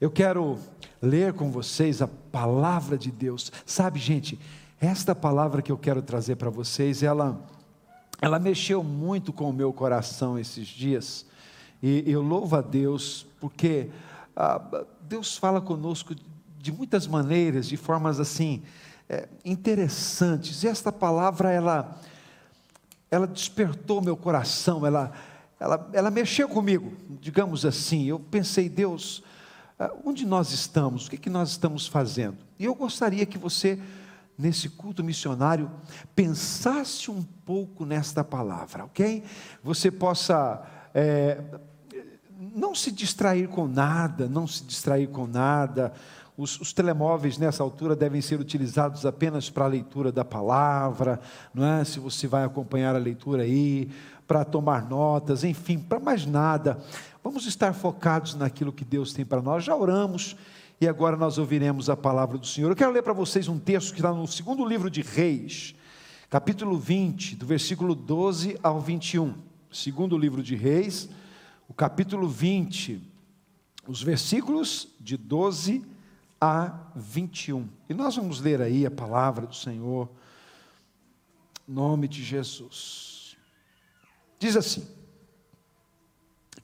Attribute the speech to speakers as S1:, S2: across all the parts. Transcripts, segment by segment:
S1: Eu quero ler com vocês a palavra de Deus. Sabe, gente, esta palavra que eu quero trazer para vocês, ela ela mexeu muito com o meu coração esses dias. E eu louvo a Deus porque ah, Deus fala conosco de muitas maneiras, de formas assim é, interessantes. E esta palavra ela ela despertou meu coração, ela ela, ela mexeu comigo, digamos assim. Eu pensei, Deus, onde nós estamos, o que, que nós estamos fazendo. E eu gostaria que você, nesse culto missionário, pensasse um pouco nesta palavra, ok? Você possa é, não se distrair com nada, não se distrair com nada. Os, os, telemóveis nessa altura devem ser utilizados apenas para a leitura da palavra, não é? Se você vai acompanhar a leitura aí, para tomar notas, enfim, para mais nada. Vamos estar focados naquilo que Deus tem para nós. Já oramos e agora nós ouviremos a palavra do Senhor. Eu quero ler para vocês um texto que está no segundo livro de Reis, capítulo 20, do versículo 12 ao 21. Segundo livro de Reis, o capítulo 20, os versículos de 12 a 21. E nós vamos ler aí a palavra do Senhor, nome de Jesus. Diz assim: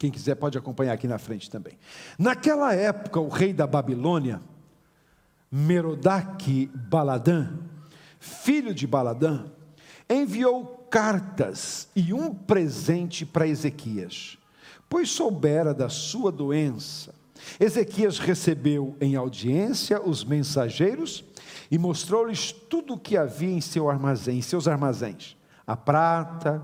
S1: quem quiser pode acompanhar aqui na frente também. Naquela época, o rei da Babilônia, Merodach Baladã, filho de Baladã, enviou cartas e um presente para Ezequias, pois soubera da sua doença. Ezequias recebeu em audiência os mensageiros e mostrou-lhes tudo o que havia em seu armazém, em seus armazéns: a prata,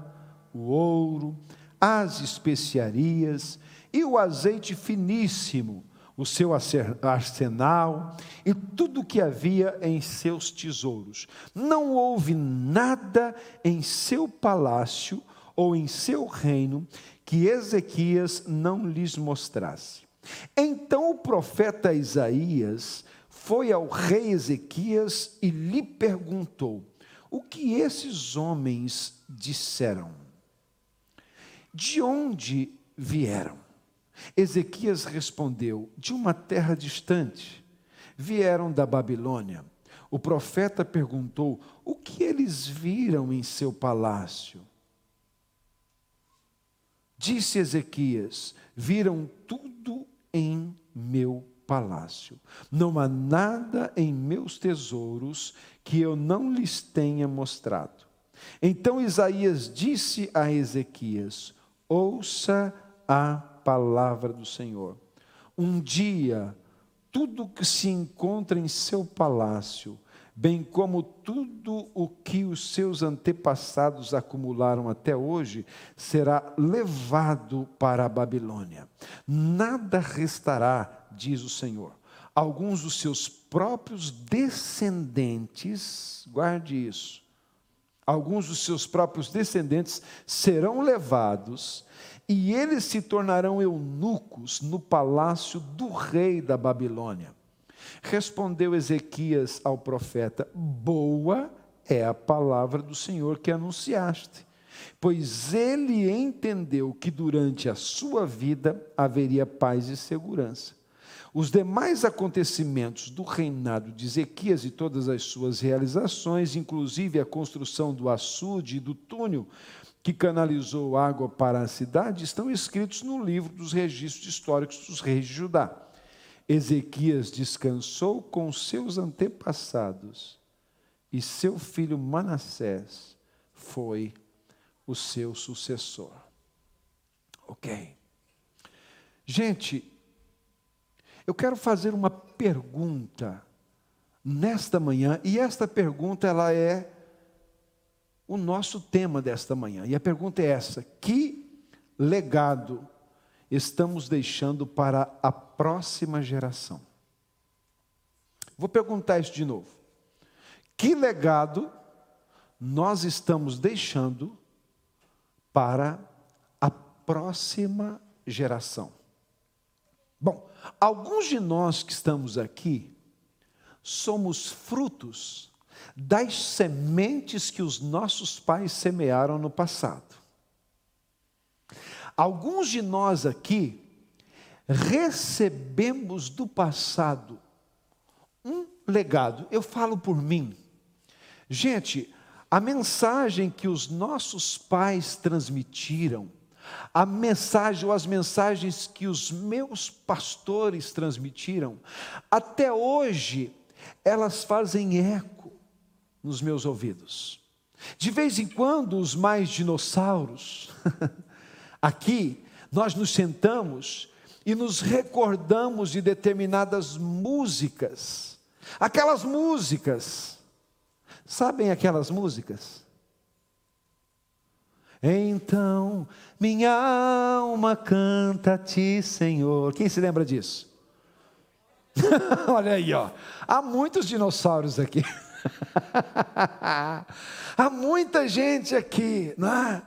S1: o ouro, as especiarias e o azeite finíssimo, o seu arsenal e tudo o que havia em seus tesouros. Não houve nada em seu palácio ou em seu reino que Ezequias não lhes mostrasse. Então o profeta Isaías foi ao rei Ezequias e lhe perguntou: O que esses homens disseram? De onde vieram? Ezequias respondeu: De uma terra distante. Vieram da Babilônia. O profeta perguntou: O que eles viram em seu palácio? Disse Ezequias: Viram tudo em meu palácio. Não há nada em meus tesouros que eu não lhes tenha mostrado. Então Isaías disse a Ezequias: ouça a palavra do Senhor. Um dia, tudo que se encontra em seu palácio, bem como tudo o que os seus antepassados acumularam até hoje, será levado para a Babilônia. Nada restará, diz o Senhor. Alguns dos seus próprios descendentes, guarde isso, alguns dos seus próprios descendentes serão levados e eles se tornarão eunucos no palácio do rei da Babilônia. Respondeu Ezequias ao profeta: Boa é a palavra do Senhor que anunciaste, pois ele entendeu que durante a sua vida haveria paz e segurança. Os demais acontecimentos do reinado de Ezequias e todas as suas realizações, inclusive a construção do açude e do túnel que canalizou água para a cidade, estão escritos no livro dos registros históricos dos reis de Judá. Ezequias descansou com seus antepassados e seu filho Manassés foi o seu sucessor. Ok. Gente, eu quero fazer uma pergunta nesta manhã, e esta pergunta ela é o nosso tema desta manhã. E a pergunta é essa: que legado estamos deixando para a próxima geração? Vou perguntar isso de novo. Que legado nós estamos deixando para a próxima geração? Bom, alguns de nós que estamos aqui somos frutos das sementes que os nossos pais semearam no passado. Alguns de nós aqui recebemos do passado um legado. Eu falo por mim. Gente, a mensagem que os nossos pais transmitiram, a mensagem ou as mensagens que os meus pastores transmitiram, até hoje elas fazem eco nos meus ouvidos. De vez em quando, os mais dinossauros, aqui, nós nos sentamos e nos recordamos de determinadas músicas. Aquelas músicas, sabem aquelas músicas? Então minha alma canta a ti, Senhor. Quem se lembra disso? Olha aí, ó. Há muitos dinossauros aqui. Há muita gente aqui, não é?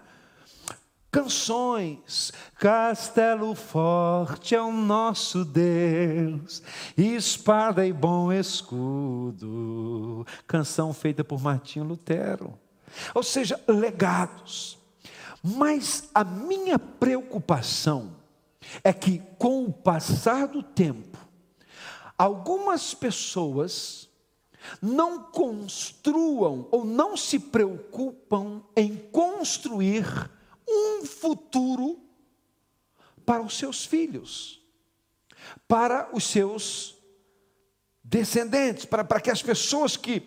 S1: Canções, Castelo forte é o nosso Deus, espada e bom escudo. Canção feita por Martinho Lutero. Ou seja, legados. Mas a minha preocupação é que, com o passar do tempo, algumas pessoas não construam ou não se preocupam em construir um futuro para os seus filhos, para os seus descendentes, para, para que as pessoas que,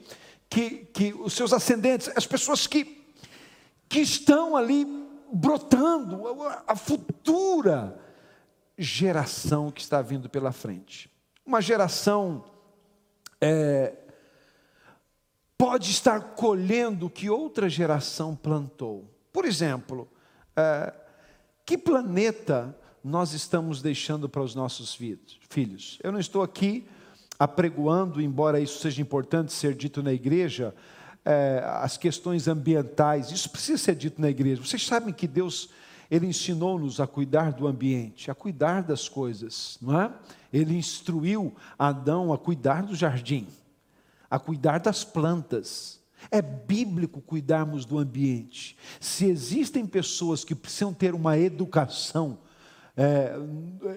S1: que, que, os seus ascendentes, as pessoas que, que estão ali brotando, a futura geração que está vindo pela frente. Uma geração é, pode estar colhendo o que outra geração plantou. Por exemplo, é, que planeta nós estamos deixando para os nossos filhos? Eu não estou aqui apregoando, embora isso seja importante ser dito na igreja, é, as questões ambientais, isso precisa ser dito na igreja. Vocês sabem que Deus, Ele ensinou-nos a cuidar do ambiente, a cuidar das coisas, não é? Ele instruiu Adão a cuidar do jardim, a cuidar das plantas. É bíblico cuidarmos do ambiente. Se existem pessoas que precisam ter uma educação é,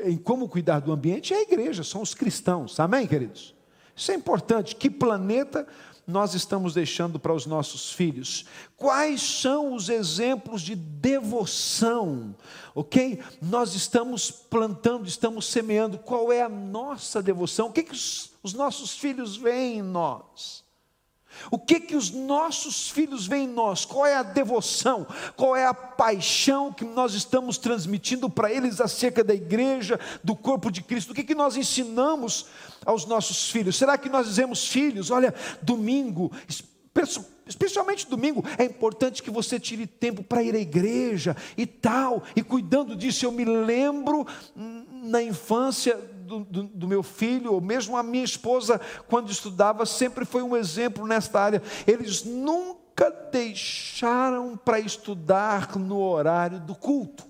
S1: em como cuidar do ambiente, é a igreja, são os cristãos. Amém, queridos? Isso é importante. Que planeta nós estamos deixando para os nossos filhos? Quais são os exemplos de devoção? Ok? Nós estamos plantando, estamos semeando. Qual é a nossa devoção? O que, que os, os nossos filhos veem em nós? O que que os nossos filhos veem em nós? Qual é a devoção? Qual é a paixão que nós estamos transmitindo para eles acerca da igreja, do corpo de Cristo? O que que nós ensinamos aos nossos filhos? Será que nós dizemos, filhos, olha, domingo, especialmente domingo, é importante que você tire tempo para ir à igreja e tal, e cuidando disso, eu me lembro hum, na infância do, do, do, meu filho, ou mesmo a minha esposa, quando estudava, sempre foi um exemplo nesta área. Eles nunca deixaram para estudar no horário do culto.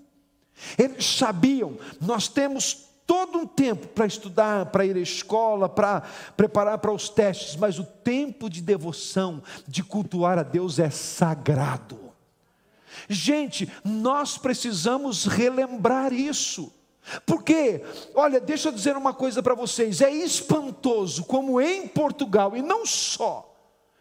S1: Eles sabiam, nós temos todo um tempo para estudar, para ir à escola, para preparar para os testes, mas o tempo de devoção, de cultuar a Deus é sagrado. Gente, nós precisamos relembrar isso. Porque, olha, deixa eu dizer uma coisa para vocês: é espantoso como em Portugal, e não só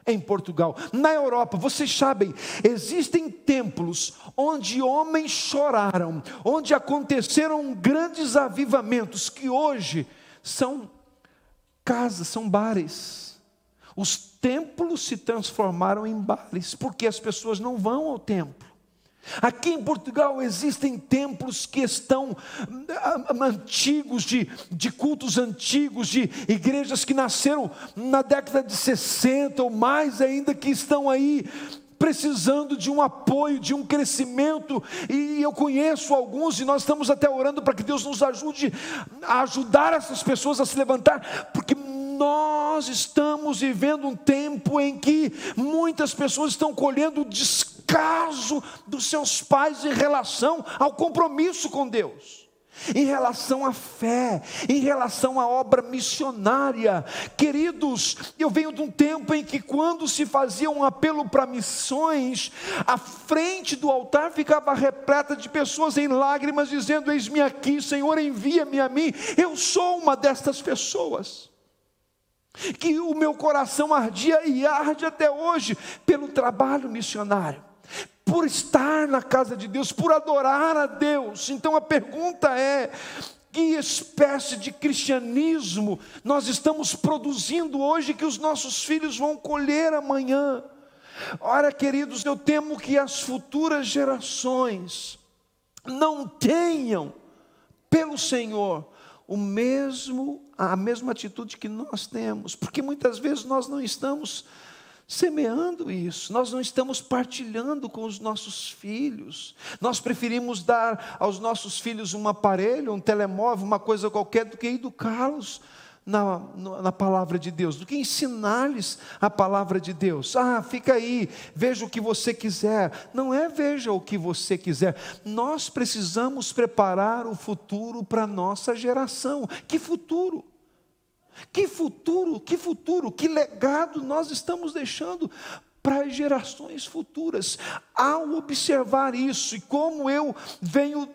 S1: em Portugal, na Europa, vocês sabem, existem templos onde homens choraram, onde aconteceram grandes avivamentos, que hoje são casas, são bares. Os templos se transformaram em bares, porque as pessoas não vão ao templo. Aqui em Portugal existem templos que estão ah, ah, antigos, de, de cultos antigos, de igrejas que nasceram na década de 60 ou mais ainda, que estão aí precisando de um apoio, de um crescimento, e eu conheço alguns, e nós estamos até orando para que Deus nos ajude a ajudar essas pessoas a se levantar, porque nós estamos vivendo um tempo em que muitas pessoas estão colhendo descanso caso dos seus pais em relação ao compromisso com Deus. em relação à fé, em relação à obra missionária. Queridos, eu venho de um tempo em que, quando se fazia um apelo para missões, a frente do altar ficava repleta de pessoas em lágrimas, dizendo: Eis-me aqui, Senhor, envia-me a mim. Eu sou uma destas pessoas. Que o meu coração ardia e arde até hoje pelo trabalho missionário por estar na casa de Deus, por adorar a Deus. Então a pergunta é: que espécie de cristianismo nós estamos produzindo hoje que os nossos filhos vão colher amanhã? Ora, queridos, eu temo que as futuras gerações não tenham pelo Senhor o mesmo a mesma atitude que nós temos, porque muitas vezes nós não estamos semeando isso, nós não estamos partilhando com os nossos filhos, nós preferimos dar aos nossos filhos um aparelho, um telemóvel, uma coisa qualquer, do que educá-los na, na palavra de Deus, do que ensinar-lhes a palavra de Deus. Ah, fica aí, veja o que você quiser. Não é veja o que você quiser. Nós precisamos preparar o futuro para a nossa geração. Que futuro? Que futuro, que futuro, que legado nós estamos deixando para as gerações futuras. Ao observar isso e como eu venho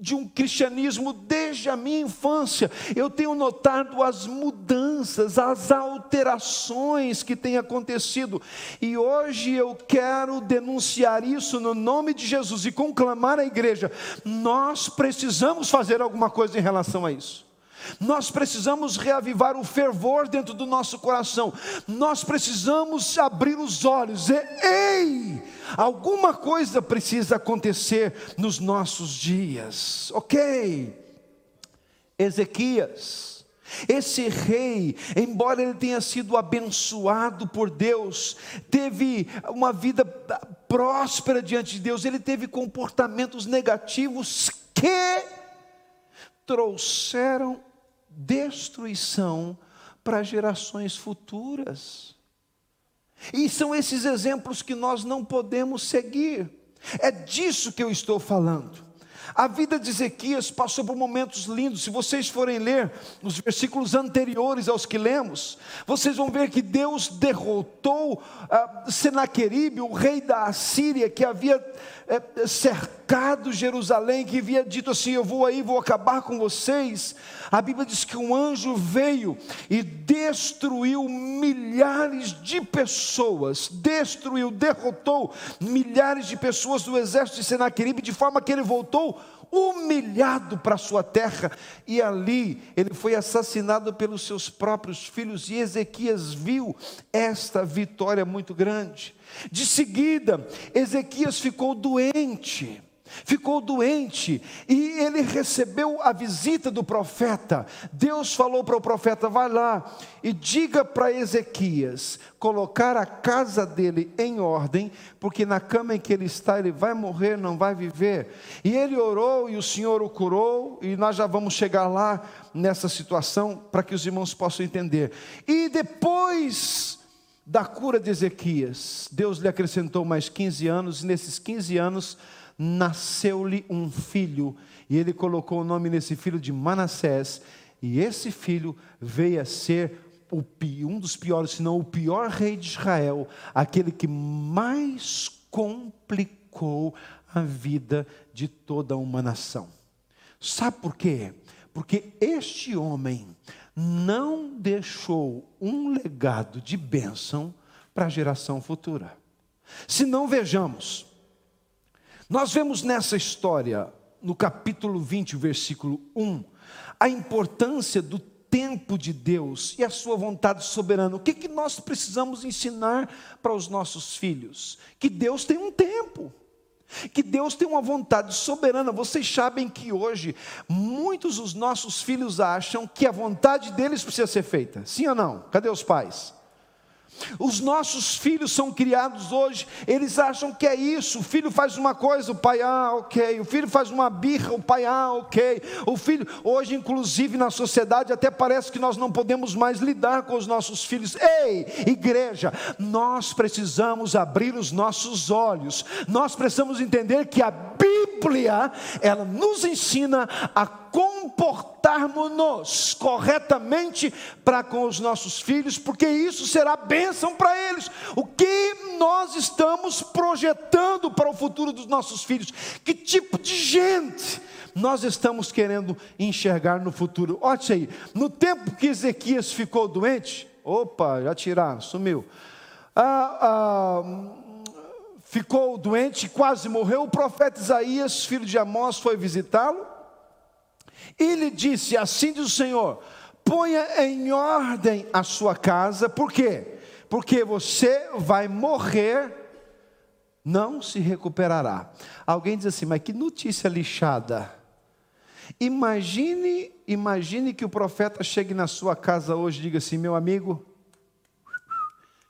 S1: de um cristianismo desde a minha infância, eu tenho notado as mudanças, as alterações que têm acontecido, e hoje eu quero denunciar isso no nome de Jesus e conclamar a igreja: nós precisamos fazer alguma coisa em relação a isso. Nós precisamos reavivar o fervor dentro do nosso coração. Nós precisamos abrir os olhos e, ei, alguma coisa precisa acontecer nos nossos dias. OK? Ezequias esse rei, embora ele tenha sido abençoado por Deus, teve uma vida próspera diante de Deus, ele teve comportamentos negativos que trouxeram destruição para gerações futuras. E são esses exemplos que nós não podemos seguir. É disso que eu estou falando. A vida de Ezequias passou por momentos lindos. Se vocês forem ler os versículos anteriores aos que lemos, vocês vão ver que Deus derrotou uh, Senaqueribe, o rei da Assíria, que havia uh, cercado Jerusalém, que havia dito assim: Eu vou aí, vou acabar com vocês. A Bíblia diz que um anjo veio e destruiu milhares de pessoas, destruiu, derrotou milhares de pessoas do exército de Senaqueribe, de forma que ele voltou humilhado para sua terra, e ali ele foi assassinado pelos seus próprios filhos, e Ezequias viu esta vitória muito grande. De seguida, Ezequias ficou doente ficou doente e ele recebeu a visita do profeta. Deus falou para o profeta: vai lá e diga para Ezequias colocar a casa dele em ordem, porque na cama em que ele está ele vai morrer, não vai viver. E ele orou e o Senhor o curou, e nós já vamos chegar lá nessa situação para que os irmãos possam entender. E depois da cura de Ezequias, Deus lhe acrescentou mais 15 anos, e nesses 15 anos nasceu-lhe um filho, e ele colocou o nome nesse filho de Manassés, e esse filho veio a ser um dos piores, se não o pior rei de Israel, aquele que mais complicou a vida de toda uma nação. Sabe por quê? Porque este homem não deixou um legado de bênção para a geração futura. Se não vejamos, nós vemos nessa história, no capítulo 20, versículo 1, a importância do tempo de Deus e a sua vontade soberana. O que, que nós precisamos ensinar para os nossos filhos? Que Deus tem um tempo. Que Deus tem uma vontade soberana. Vocês sabem que hoje muitos dos nossos filhos acham que a vontade deles precisa ser feita. Sim ou não? Cadê os pais? Os nossos filhos são criados hoje, eles acham que é isso. O filho faz uma coisa, o pai, ah, ok. O filho faz uma birra, o pai, ah, ok. O filho, hoje, inclusive na sociedade, até parece que nós não podemos mais lidar com os nossos filhos. Ei, igreja, nós precisamos abrir os nossos olhos, nós precisamos entender que a Bíblia ela nos ensina a comportarmos-nos corretamente para com os nossos filhos, porque isso será bênção para eles. O que nós estamos projetando para o futuro dos nossos filhos? Que tipo de gente nós estamos querendo enxergar no futuro? Olha aí, no tempo que Ezequias ficou doente, opa, já tiraram, sumiu. Ah, ah, ficou doente, quase morreu. O profeta Isaías, filho de Amós, foi visitá-lo. E disse: Assim diz o Senhor: ponha em ordem a sua casa, por quê? Porque você vai morrer, não se recuperará. Alguém diz assim, mas que notícia lixada. Imagine, imagine que o profeta chegue na sua casa hoje e diga assim: meu amigo,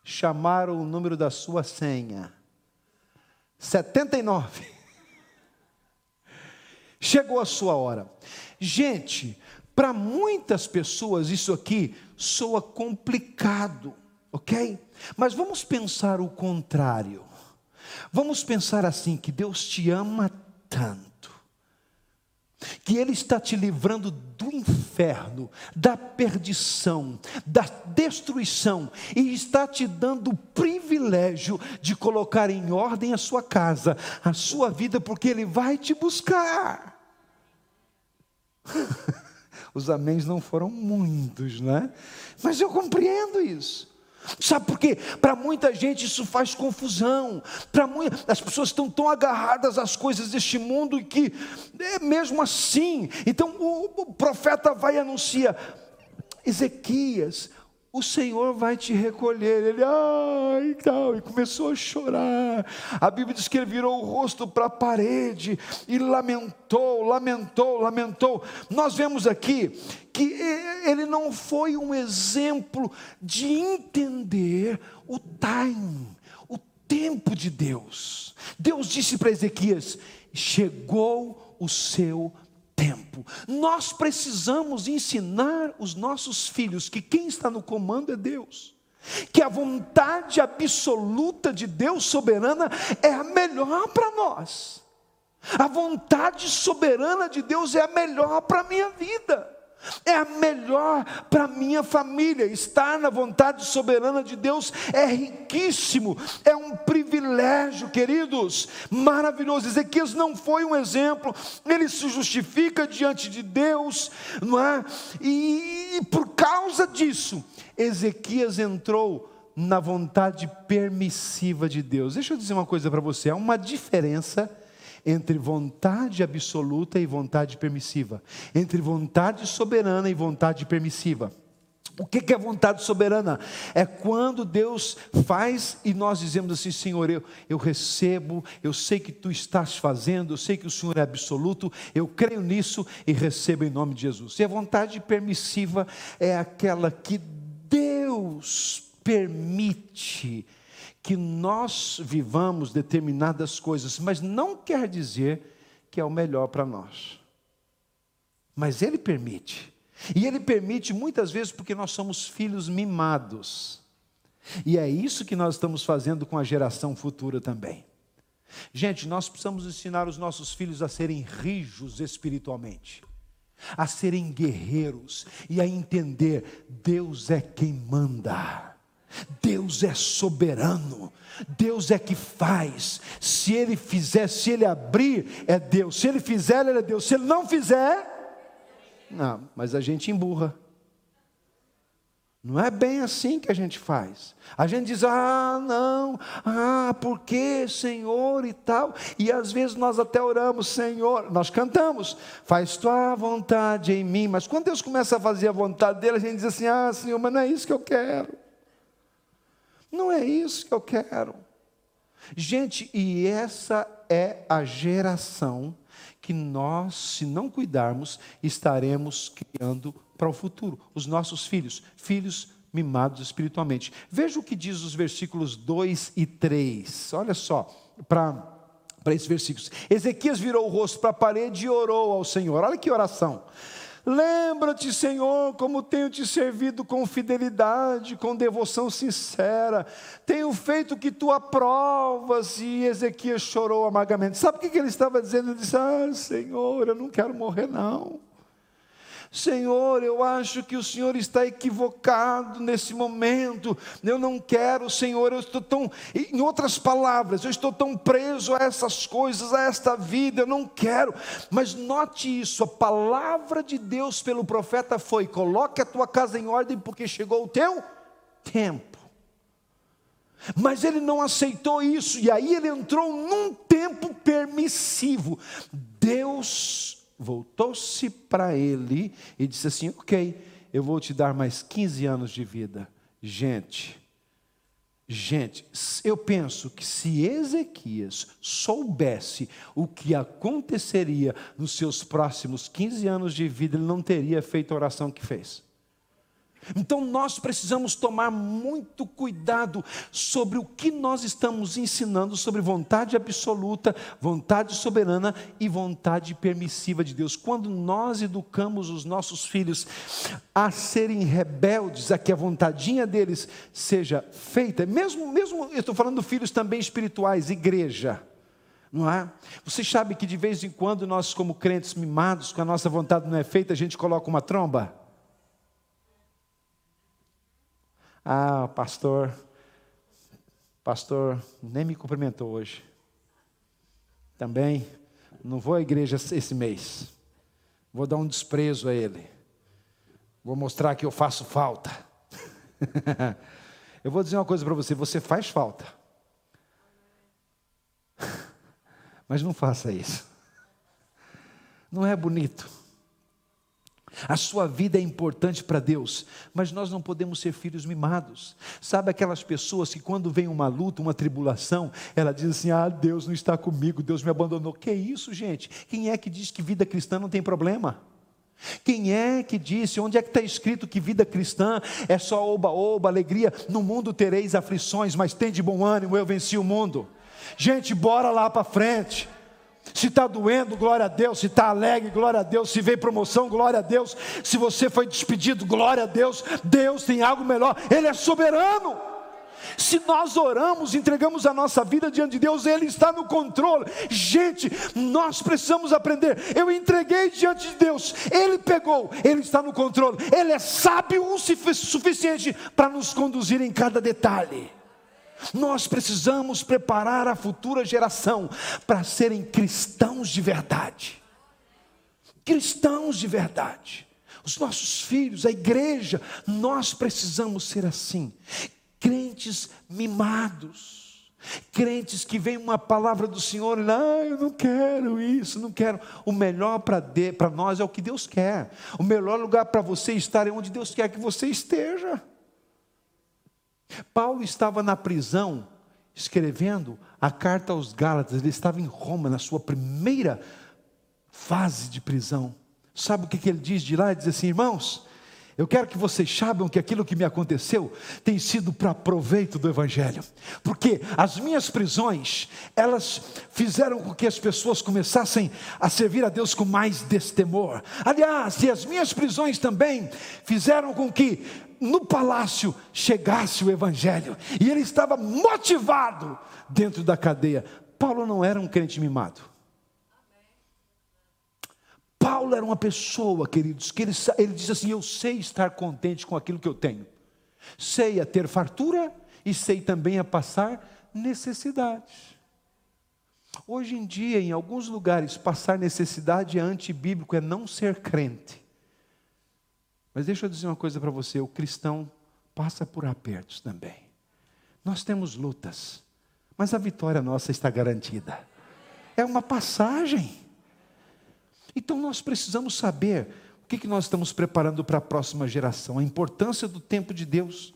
S1: chamaram o número da sua senha. 79. Chegou a sua hora. Gente, para muitas pessoas isso aqui soa complicado, ok? Mas vamos pensar o contrário. Vamos pensar assim: que Deus te ama tanto que Ele está te livrando do inferno, da perdição, da destruição, e está te dando o privilégio de colocar em ordem a sua casa, a sua vida, porque Ele vai te buscar. Os améns não foram muitos, né? Mas eu compreendo isso. Sabe por quê? Para muita gente isso faz confusão. Para as pessoas estão tão agarradas às coisas deste mundo que é mesmo assim. Então o, o profeta vai e anuncia: Ezequias, o Senhor vai te recolher. Ele, ai, tal, e começou a chorar. A Bíblia diz que ele virou o rosto para a parede e lamentou, lamentou, lamentou. Nós vemos aqui que ele não foi um exemplo de entender o time, o tempo de Deus. Deus disse para Ezequias: chegou o seu tempo. Nós precisamos ensinar os nossos filhos que quem está no comando é Deus. Que a vontade absoluta de Deus soberana é a melhor para nós. A vontade soberana de Deus é a melhor para a minha vida é a melhor para minha família. Estar na vontade soberana de Deus é riquíssimo, é um privilégio, queridos, maravilhoso. Ezequias não foi um exemplo, ele se justifica diante de Deus, não é? E, e por causa disso, Ezequias entrou na vontade permissiva de Deus. Deixa eu dizer uma coisa para você: há uma diferença entre vontade absoluta e vontade permissiva, entre vontade soberana e vontade permissiva. O que é vontade soberana? É quando Deus faz e nós dizemos assim: Senhor, eu, eu recebo, eu sei que tu estás fazendo, eu sei que o Senhor é absoluto, eu creio nisso e recebo em nome de Jesus. E a vontade permissiva é aquela que Deus permite que nós vivamos determinadas coisas, mas não quer dizer que é o melhor para nós. Mas Ele permite. E Ele permite muitas vezes porque nós somos filhos mimados. E é isso que nós estamos fazendo com a geração futura também. Gente, nós precisamos ensinar os nossos filhos a serem rijos espiritualmente, a serem guerreiros e a entender: Deus é quem manda. Deus é soberano, Deus é que faz. Se Ele fizer, se Ele abrir, é Deus. Se Ele fizer, Ele é Deus. Se Ele não fizer, não, mas a gente emburra. Não é bem assim que a gente faz. A gente diz, ah, não, ah, por que, Senhor e tal. E às vezes nós até oramos, Senhor, nós cantamos, faz tua vontade em mim. Mas quando Deus começa a fazer a vontade dele, a gente diz assim, ah, Senhor, mas não é isso que eu quero. Não é isso que eu quero. Gente, e essa é a geração que nós, se não cuidarmos, estaremos criando para o futuro. Os nossos filhos, filhos mimados espiritualmente. Veja o que diz os versículos 2 e 3. Olha só, para para esses versículos. Ezequias virou o rosto para a parede e orou ao Senhor. Olha que oração. Lembra-te, Senhor, como tenho te servido com fidelidade, com devoção sincera. Tenho feito o que tu aprovas. E Ezequias chorou amargamente. Sabe o que ele estava dizendo? Ele disse: Ah, Senhor, eu não quero morrer, não. Senhor, eu acho que o Senhor está equivocado nesse momento. Eu não quero, Senhor, eu estou tão, em outras palavras, eu estou tão preso a essas coisas, a esta vida, eu não quero. Mas note isso, a palavra de Deus pelo profeta foi: coloque a tua casa em ordem, porque chegou o teu tempo. Mas ele não aceitou isso, e aí ele entrou num tempo permissivo. Deus voltou-se para ele e disse assim: Ok, eu vou te dar mais 15 anos de vida. Gente, gente, eu penso que se Ezequias soubesse o que aconteceria nos seus próximos 15 anos de vida, ele não teria feito a oração que fez. Então nós precisamos tomar muito cuidado sobre o que nós estamos ensinando sobre vontade absoluta, vontade soberana e vontade permissiva de Deus. Quando nós educamos os nossos filhos a serem rebeldes, a que a vontadinha deles seja feita, mesmo, mesmo eu estou falando filhos também espirituais, igreja. Não é? Você sabe que de vez em quando nós, como crentes mimados, com a nossa vontade não é feita, a gente coloca uma tromba? Ah, pastor, pastor nem me cumprimentou hoje. Também não vou à igreja esse mês. Vou dar um desprezo a ele. Vou mostrar que eu faço falta. eu vou dizer uma coisa para você: você faz falta. Mas não faça isso. Não é bonito. A sua vida é importante para Deus, mas nós não podemos ser filhos mimados. Sabe aquelas pessoas que, quando vem uma luta, uma tribulação, ela diz assim: Ah, Deus não está comigo, Deus me abandonou. Que isso, gente? Quem é que diz que vida cristã não tem problema? Quem é que disse, onde é que está escrito que vida cristã é só oba-oba, alegria? No mundo tereis aflições, mas tem de bom ânimo, eu venci o mundo. Gente, bora lá para frente. Se está doendo, glória a Deus. Se está alegre, glória a Deus. Se veio promoção, glória a Deus. Se você foi despedido, glória a Deus. Deus tem algo melhor. Ele é soberano. Se nós oramos, entregamos a nossa vida diante de Deus, Ele está no controle. Gente, nós precisamos aprender. Eu entreguei diante de Deus, Ele pegou, Ele está no controle. Ele é sábio o suficiente para nos conduzir em cada detalhe. Nós precisamos preparar a futura geração para serem cristãos de verdade. Cristãos de verdade. Os nossos filhos, a igreja, nós precisamos ser assim. Crentes mimados. Crentes que vem uma palavra do Senhor e, ah, eu não quero isso, não quero. O melhor para nós é o que Deus quer. O melhor lugar para você estar é onde Deus quer que você esteja. Paulo estava na prisão, escrevendo a carta aos Gálatas, ele estava em Roma, na sua primeira fase de prisão. Sabe o que, ele diz de lá? Ele diz assim: irmãos, eu quero que vocês saibam que aquilo que me aconteceu tem sido para proveito do Evangelho, porque as minhas prisões, elas fizeram com que as pessoas começassem a servir a Deus com mais destemor. Aliás, e as minhas prisões também fizeram com que no palácio chegasse o Evangelho, e ele estava motivado dentro da cadeia. Paulo não era um crente mimado. Paulo era uma pessoa, queridos, que ele, ele diz assim: Eu sei estar contente com aquilo que eu tenho, sei a ter fartura e sei também a passar necessidades. Hoje em dia, em alguns lugares, passar necessidade é antibíblico, é não ser crente. Mas deixa eu dizer uma coisa para você: o cristão passa por apertos também. Nós temos lutas, mas a vitória nossa está garantida. É uma passagem. Então nós precisamos saber o que, nós estamos preparando para a próxima geração, a importância do tempo de Deus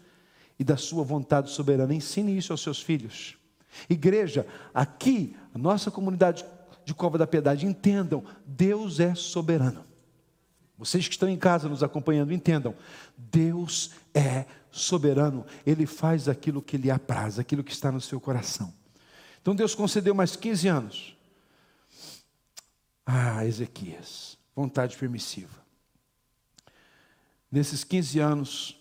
S1: e da sua vontade soberana. Ensine isso aos seus filhos. Igreja, aqui, a nossa comunidade de Cova da Piedade, entendam: Deus é soberano. Vocês que estão em casa nos acompanhando, entendam: Deus é soberano, Ele faz aquilo que lhe apraz, aquilo que está no seu coração. Então Deus concedeu mais 15 anos. Ah, Ezequias, vontade permissiva. Nesses 15 anos,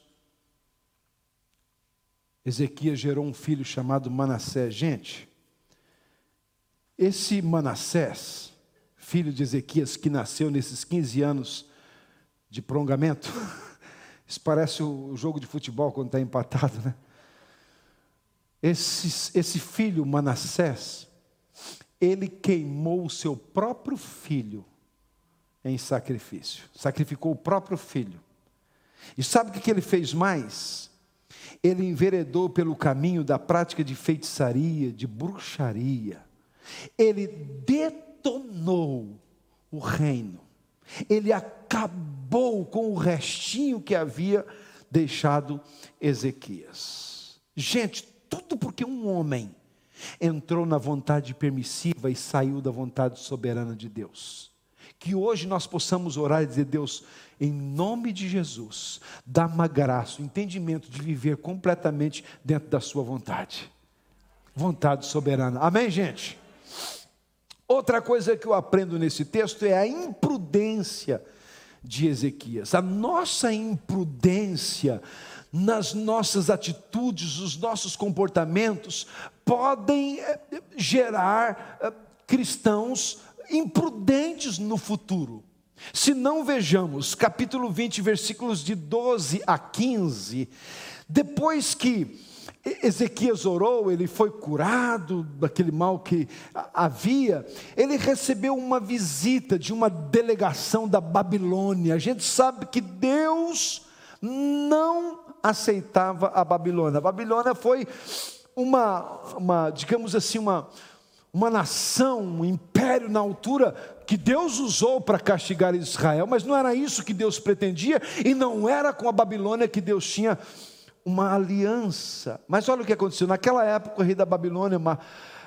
S1: Ezequias gerou um filho chamado Manassés. Gente, esse Manassés, filho de Ezequias, que nasceu nesses 15 anos de prolongamento, isso parece o jogo de futebol quando está empatado, né? Esse, esse filho, Manassés, ele queimou o seu próprio filho em sacrifício, sacrificou o próprio filho. E sabe o que ele fez mais? Ele enveredou pelo caminho da prática de feitiçaria, de bruxaria. Ele detonou o reino. Ele acabou com o restinho que havia deixado Ezequias. Gente, tudo porque um homem entrou na vontade permissiva e saiu da vontade soberana de Deus. Que hoje nós possamos orar e dizer: Deus, em nome de Jesus, dá-me graça, o entendimento de viver completamente dentro da Sua vontade. Vontade soberana. Amém, gente? Outra coisa que eu aprendo nesse texto é a imprudência de Ezequias. A nossa imprudência nas nossas atitudes, os nossos comportamentos, podem eh, gerar eh, cristãos imprudentes no futuro. Se não vejamos, capítulo 20, versículos de 12 a 15, depois que Ezequias orou, ele foi curado daquele mal que havia, ele recebeu uma visita de uma delegação da Babilônia. A gente sabe que Deus não aceitava a Babilônia. A Babilônia foi uma, uma digamos assim, uma, uma nação, um império na altura que Deus usou para castigar Israel, mas não era isso que Deus pretendia e não era com a Babilônia que Deus tinha uma aliança. Mas olha o que aconteceu. Naquela época, o rei da Babilônia,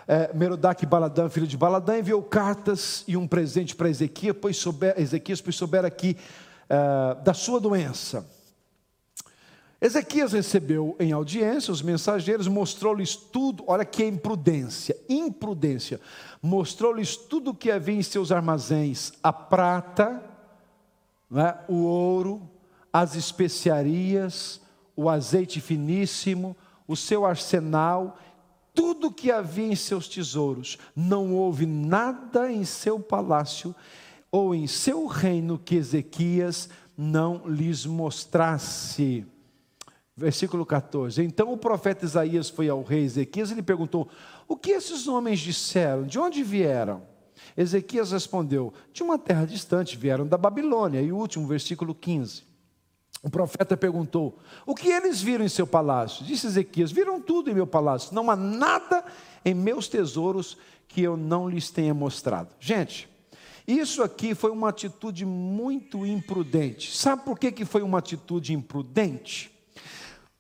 S1: é, Merodach Baladã, filho de Baladã, enviou cartas e um presente para Ezequias, pois souber, Ezequias, pois souber aqui é, da sua doença. Ezequias recebeu em audiência os mensageiros, mostrou-lhes tudo, olha que imprudência, imprudência, mostrou-lhes tudo o que havia em seus armazéns: a prata, né, o ouro, as especiarias, o azeite finíssimo, o seu arsenal, tudo o que havia em seus tesouros. Não houve nada em seu palácio ou em seu reino que Ezequias não lhes mostrasse. Versículo 14. Então o profeta Isaías foi ao rei Ezequias e lhe perguntou: O que esses homens disseram? De onde vieram? Ezequias respondeu: De uma terra distante vieram da Babilônia. E o último, versículo 15. O profeta perguntou: O que eles viram em seu palácio? Disse Ezequias: Viram tudo em meu palácio. Não há nada em meus tesouros que eu não lhes tenha mostrado. Gente, isso aqui foi uma atitude muito imprudente. Sabe por que, que foi uma atitude imprudente?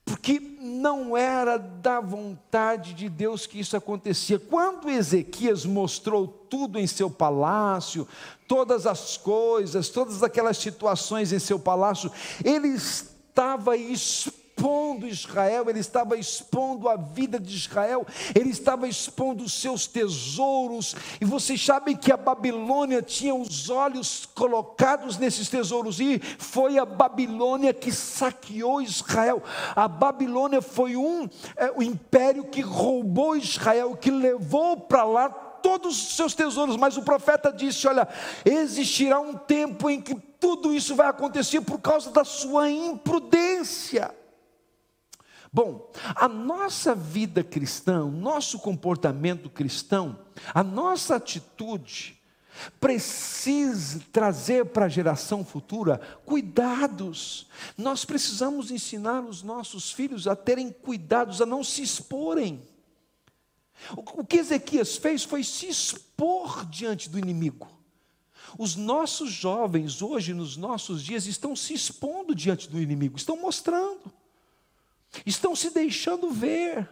S1: Porque não era da vontade de Deus que isso acontecia. Quando Ezequias mostrou tudo em seu palácio, todas as coisas, todas aquelas situações em seu palácio, ele estava exposto expondo Israel, ele estava expondo a vida de Israel, ele estava expondo os seus tesouros, e vocês sabem que a Babilônia tinha os olhos colocados nesses tesouros, e foi a Babilônia que saqueou Israel. A Babilônia foi um é, o império que roubou Israel, que levou para lá todos os seus tesouros, mas o profeta disse: Olha, existirá um tempo em que tudo isso vai acontecer por causa da sua imprudência. Bom, a nossa vida cristã, o nosso comportamento cristão, a nossa atitude, precisa trazer para a geração futura cuidados. Nós precisamos ensinar os nossos filhos a terem cuidados, a não se exporem. O que Ezequias fez foi se expor diante do inimigo. Os nossos jovens, hoje, nos nossos dias, estão se expondo diante do inimigo, estão mostrando estão se deixando ver.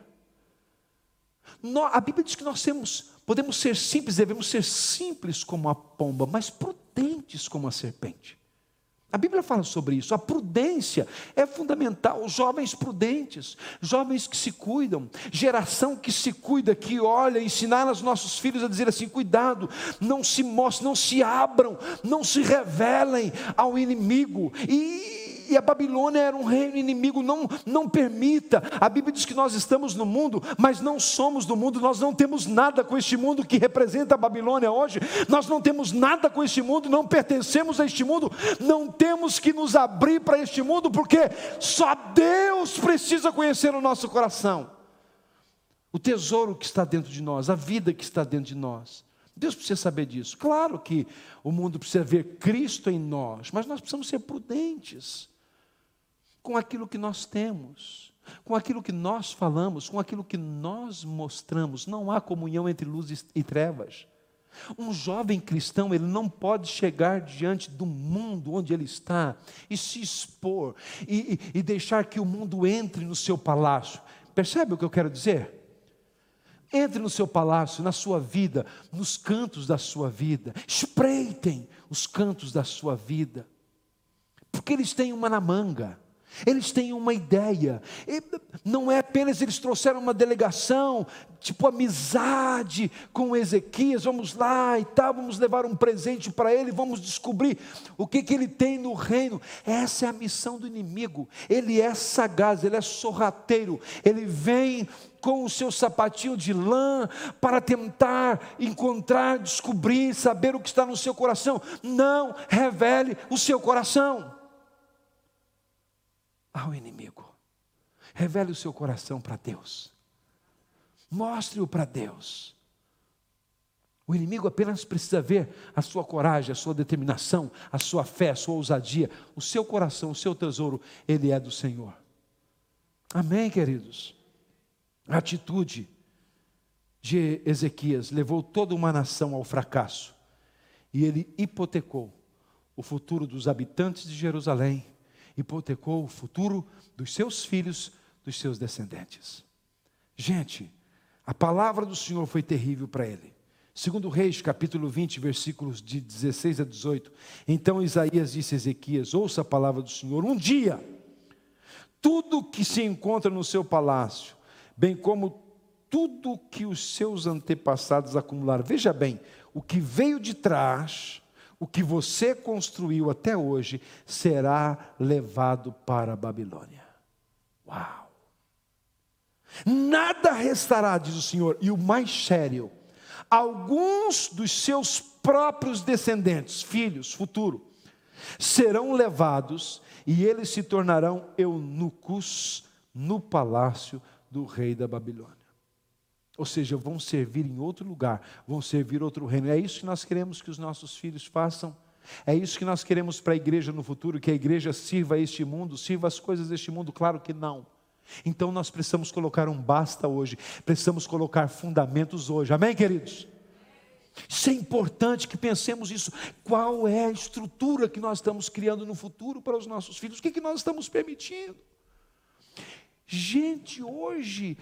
S1: A Bíblia diz que nós temos, podemos ser simples, devemos ser simples como a pomba, mas prudentes como a serpente. A Bíblia fala sobre isso. A prudência é fundamental. Jovens prudentes, jovens que se cuidam, geração que se cuida, que olha, ensinar aos nossos filhos a dizer assim: cuidado, não se mostrem, não se abram, não se revelem ao inimigo. E e a Babilônia era um reino inimigo. Não, não permita. A Bíblia diz que nós estamos no mundo, mas não somos do mundo. Nós não temos nada com este mundo que representa a Babilônia hoje. Nós não temos nada com este mundo, não pertencemos a este mundo. Não temos que nos abrir para este mundo, porque só Deus precisa conhecer o nosso coração. O tesouro que está dentro de nós, a vida que está dentro de nós. Deus precisa saber disso. Claro que o mundo precisa ver Cristo em nós, mas nós precisamos ser prudentes com aquilo que nós temos, com aquilo que nós falamos, com aquilo que nós mostramos. Não há comunhão entre luz e trevas. Um jovem cristão, ele não pode chegar diante do mundo onde ele está e se expor e, e, e deixar que o mundo entre no seu palácio. Percebe o que eu quero dizer? Entre no seu palácio, na sua vida, nos cantos da sua vida. Espreitem os cantos da sua vida. Porque eles têm uma na manga. Eles têm uma ideia. Não é apenas eles trouxeram uma delegação, tipo amizade com Ezequias. Vamos lá e tal, vamos levar um presente para ele, vamos descobrir o que, que ele tem no reino. Essa é a missão do inimigo. Ele é sagaz, ele é sorrateiro. Ele vem com o seu sapatinho de lã para tentar encontrar, descobrir, saber o que está no seu coração. Não revele o seu coração ao inimigo. Revele o seu coração para Deus. Mostre-o para Deus. O inimigo apenas precisa ver a sua coragem, a sua determinação, a sua fé, a sua ousadia. O seu coração, o seu tesouro, ele é do Senhor. Amém, queridos? A atitude de Ezequias levou toda uma nação ao fracasso e ele hipotecou o futuro dos habitantes de Jerusalém, hipotecou o futuro dos seus filhos, dos seus descendentes. Gente, a palavra do Senhor foi terrível para ele. Segundo Reis, capítulo 20, versículos de 16 a 18. Então Isaías disse a Ezequias: Ouça a palavra do Senhor. Um dia, tudo que se encontra no seu palácio, bem como tudo que os seus antepassados acumularam. Veja bem, o que veio de trás, o que você construiu até hoje, será levado para a Babilônia. Uau! Nada restará, diz o Senhor, e o mais sério, alguns dos seus próprios descendentes, filhos, futuro, serão levados e eles se tornarão eunucos no palácio do rei da Babilônia. Ou seja, vão servir em outro lugar, vão servir outro reino. É isso que nós queremos que os nossos filhos façam. É isso que nós queremos para a igreja no futuro, que a igreja sirva a este mundo, sirva as coisas deste mundo? Claro que não. Então nós precisamos colocar um basta hoje, precisamos colocar fundamentos hoje. Amém, queridos? Isso é importante que pensemos isso. Qual é a estrutura que nós estamos criando no futuro para os nossos filhos? O que, que nós estamos permitindo? Gente, hoje,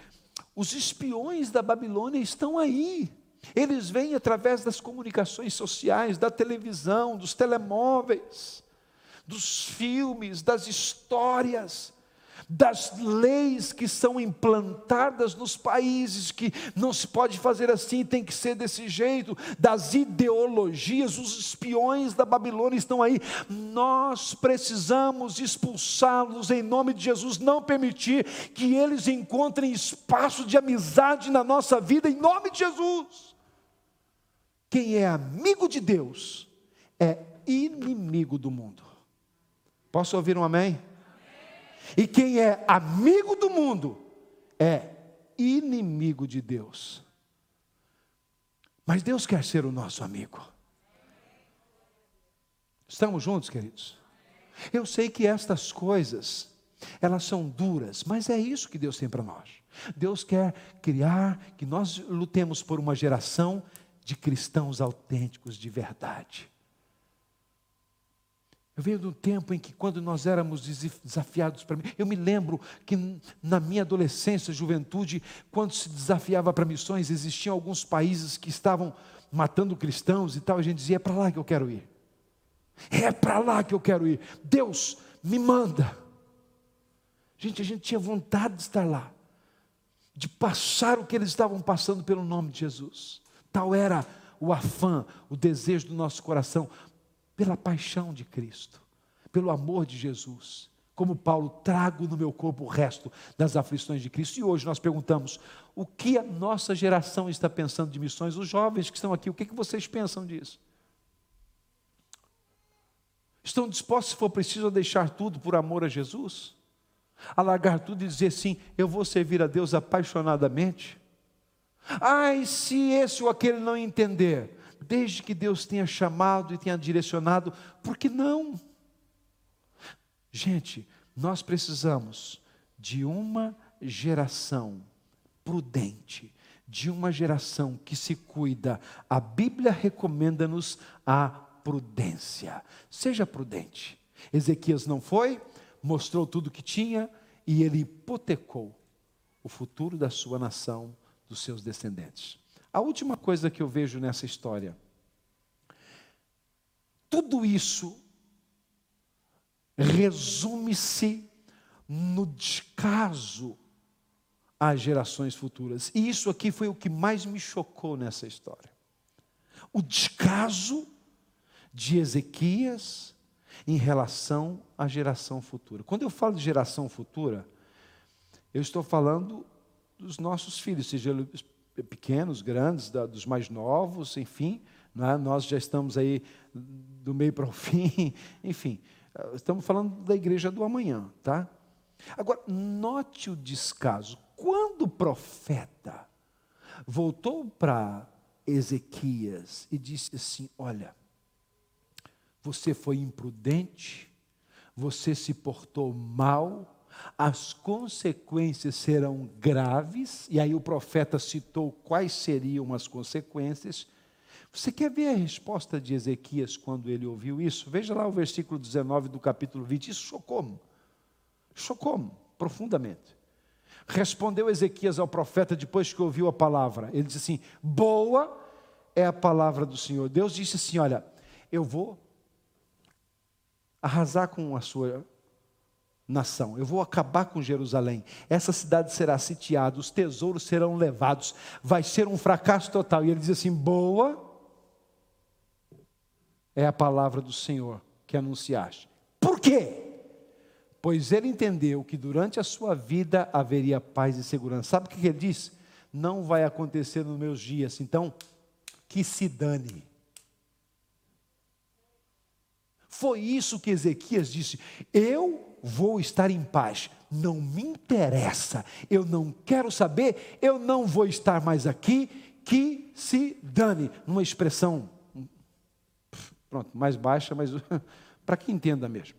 S1: os espiões da Babilônia estão aí. Eles vêm através das comunicações sociais, da televisão, dos telemóveis, dos filmes, das histórias das leis que são implantadas nos países, que não se pode fazer assim, tem que ser desse jeito, das ideologias, os espiões da Babilônia estão aí. Nós precisamos expulsá-los em nome de Jesus, não permitir que eles encontrem espaço de amizade na nossa vida, em nome de Jesus. Quem é amigo de Deus é inimigo do mundo. Posso ouvir um amém? E quem é amigo do mundo é inimigo de Deus. Mas Deus quer ser o nosso amigo. Estamos juntos, queridos? Eu sei que estas coisas, elas são duras, mas é isso que Deus tem para nós. Deus quer criar que nós lutemos por uma geração de cristãos autênticos de verdade. Eu venho de um tempo em que, quando nós éramos desafiados para mim, eu me lembro que na minha adolescência, juventude, quando se desafiava para missões, existiam alguns países que estavam matando cristãos e tal, a gente dizia: é para lá que eu quero ir, é para lá que eu quero ir, Deus me manda. Gente, a gente tinha vontade de estar lá, de passar o que eles estavam passando pelo nome de Jesus, tal era o afã, o desejo do nosso coração pela paixão de Cristo, pelo amor de Jesus. como Paulo, trago no meu corpo o resto das aflições de Cristo. E hoje nós perguntamos: o que a nossa geração está pensando de missões? Os jovens que estão aqui, o que, que vocês pensam disso? Estão dispostos, se for preciso, a deixar tudo por amor a Jesus? A largar tudo e dizer sim, eu vou servir a Deus apaixonadamente? Ai, se esse ou aquele não entender, desde que Deus tenha chamado e tenha direcionado, por que não? Gente, nós precisamos de uma geração prudente, de uma geração que se cuida. A Bíblia recomenda-nos a prudência. Seja prudente. Ezequias não foi, mostrou tudo o que tinha e ele hipotecou o futuro da sua nação, dos seus descendentes. A última coisa que eu vejo nessa história, tudo isso resume-se no descaso às gerações futuras. E isso aqui foi o que mais me chocou nessa história. O descaso de Ezequias em relação à geração futura. Quando eu falo de geração futura, eu estou falando dos nossos filhos, sejam pequenos, grandes, dos mais novos, enfim, é? nós já estamos aí do meio para o fim, enfim, estamos falando da igreja do amanhã, tá? Agora, note o descaso. Quando o profeta voltou para Ezequias e disse assim: Olha, você foi imprudente, você se portou mal, as consequências serão graves, e aí o profeta citou quais seriam as consequências. Você quer ver a resposta de Ezequias quando ele ouviu isso? Veja lá o versículo 19 do capítulo 20. Isso chocou-me. Chocou-me profundamente. Respondeu Ezequias ao profeta depois que ouviu a palavra. Ele disse assim: Boa é a palavra do Senhor. Deus disse assim: Olha, eu vou arrasar com a sua nação. Eu vou acabar com Jerusalém. Essa cidade será sitiada, os tesouros serão levados. Vai ser um fracasso total. E ele diz assim: Boa é a palavra do Senhor que anunciaste. Por quê? Pois ele entendeu que durante a sua vida haveria paz e segurança. Sabe o que ele diz? Não vai acontecer nos meus dias. Então, que se dane. Foi isso que Ezequias disse: Eu vou estar em paz. Não me interessa, eu não quero saber, eu não vou estar mais aqui. Que se dane. Numa expressão Pronto, mais baixa, mas para que entenda mesmo.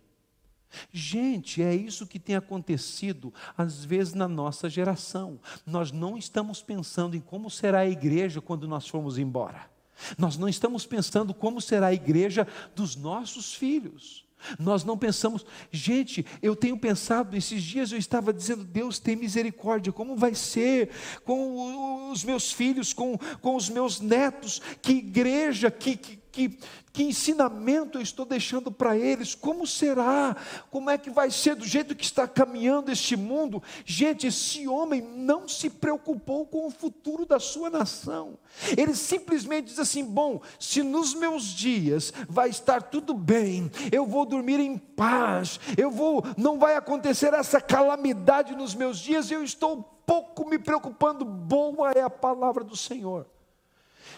S1: Gente, é isso que tem acontecido às vezes na nossa geração. Nós não estamos pensando em como será a igreja quando nós formos embora. Nós não estamos pensando como será a igreja dos nossos filhos. Nós não pensamos, gente, eu tenho pensado, esses dias eu estava dizendo, Deus tem misericórdia, como vai ser com os meus filhos, com, com os meus netos, que igreja, que, que, que, que ensinamento eu estou deixando para eles? Como será? Como é que vai ser do jeito que está caminhando este mundo? Gente, esse homem não se preocupou com o futuro da sua nação. Ele simplesmente diz assim: bom, se nos meus dias vai estar tudo bem, eu vou dormir em paz, eu vou, não vai acontecer essa calamidade nos meus dias, eu estou pouco me preocupando. Boa é a palavra do Senhor.